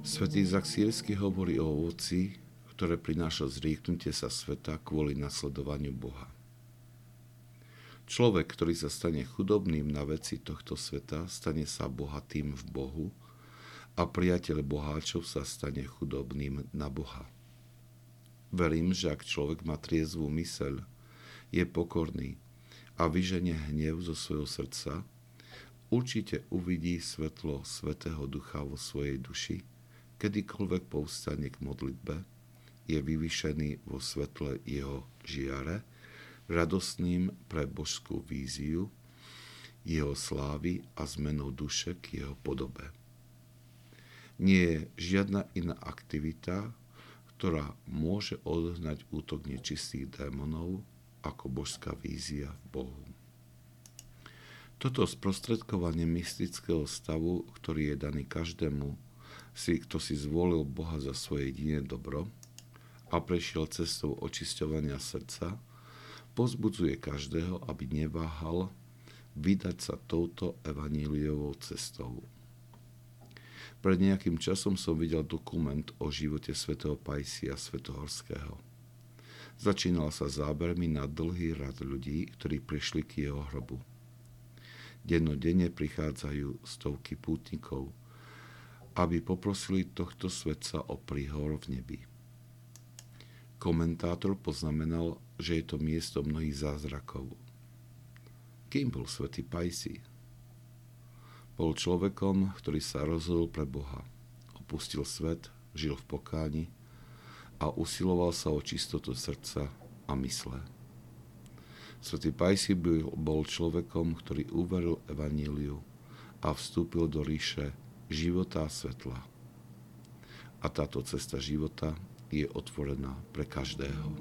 Svetý Zaksírsky hovorí o ovoci, ktoré prináša zrieknutie sa sveta kvôli nasledovaniu Boha. Človek, ktorý sa stane chudobným na veci tohto sveta, stane sa bohatým v Bohu a priateľ boháčov sa stane chudobným na Boha. Verím, že ak človek má triezvú myseľ, je pokorný a vyženie hnev zo svojho srdca, určite uvidí svetlo Svetého Ducha vo svojej duši, kedykoľvek povstane k modlitbe, je vyvyšený vo svetle jeho žiare, radostným pre božskú víziu, jeho slávy a zmenou duše k jeho podobe. Nie je žiadna iná aktivita, ktorá môže odohnať útok nečistých démonov ako božská vízia v Bohu. Toto sprostredkovanie mystického stavu, ktorý je daný každému, si, kto si zvolil Boha za svoje jediné dobro a prešiel cestou očisťovania srdca, pozbudzuje každého, aby neváhal vydať sa touto evaníliovou cestou. Pred nejakým časom som videl dokument o živote svätého Pajsia Svetohorského. Začínal sa zábermi na dlhý rad ľudí, ktorí prišli k jeho hrobu. Dennodenne prichádzajú stovky pútnikov, aby poprosili tohto svetca o príhor v nebi. Komentátor poznamenal, že je to miesto mnohých zázrakov. Kým bol svätý Pajsi? Bol človekom, ktorý sa rozhodol pre Boha. Opustil svet, žil v pokáni a usiloval sa o čistotu srdca a mysle. Svetý Pajsi bol človekom, ktorý uveril Evaníliu a vstúpil do ríše života a svetla. A táto cesta života je otvorená pre každého.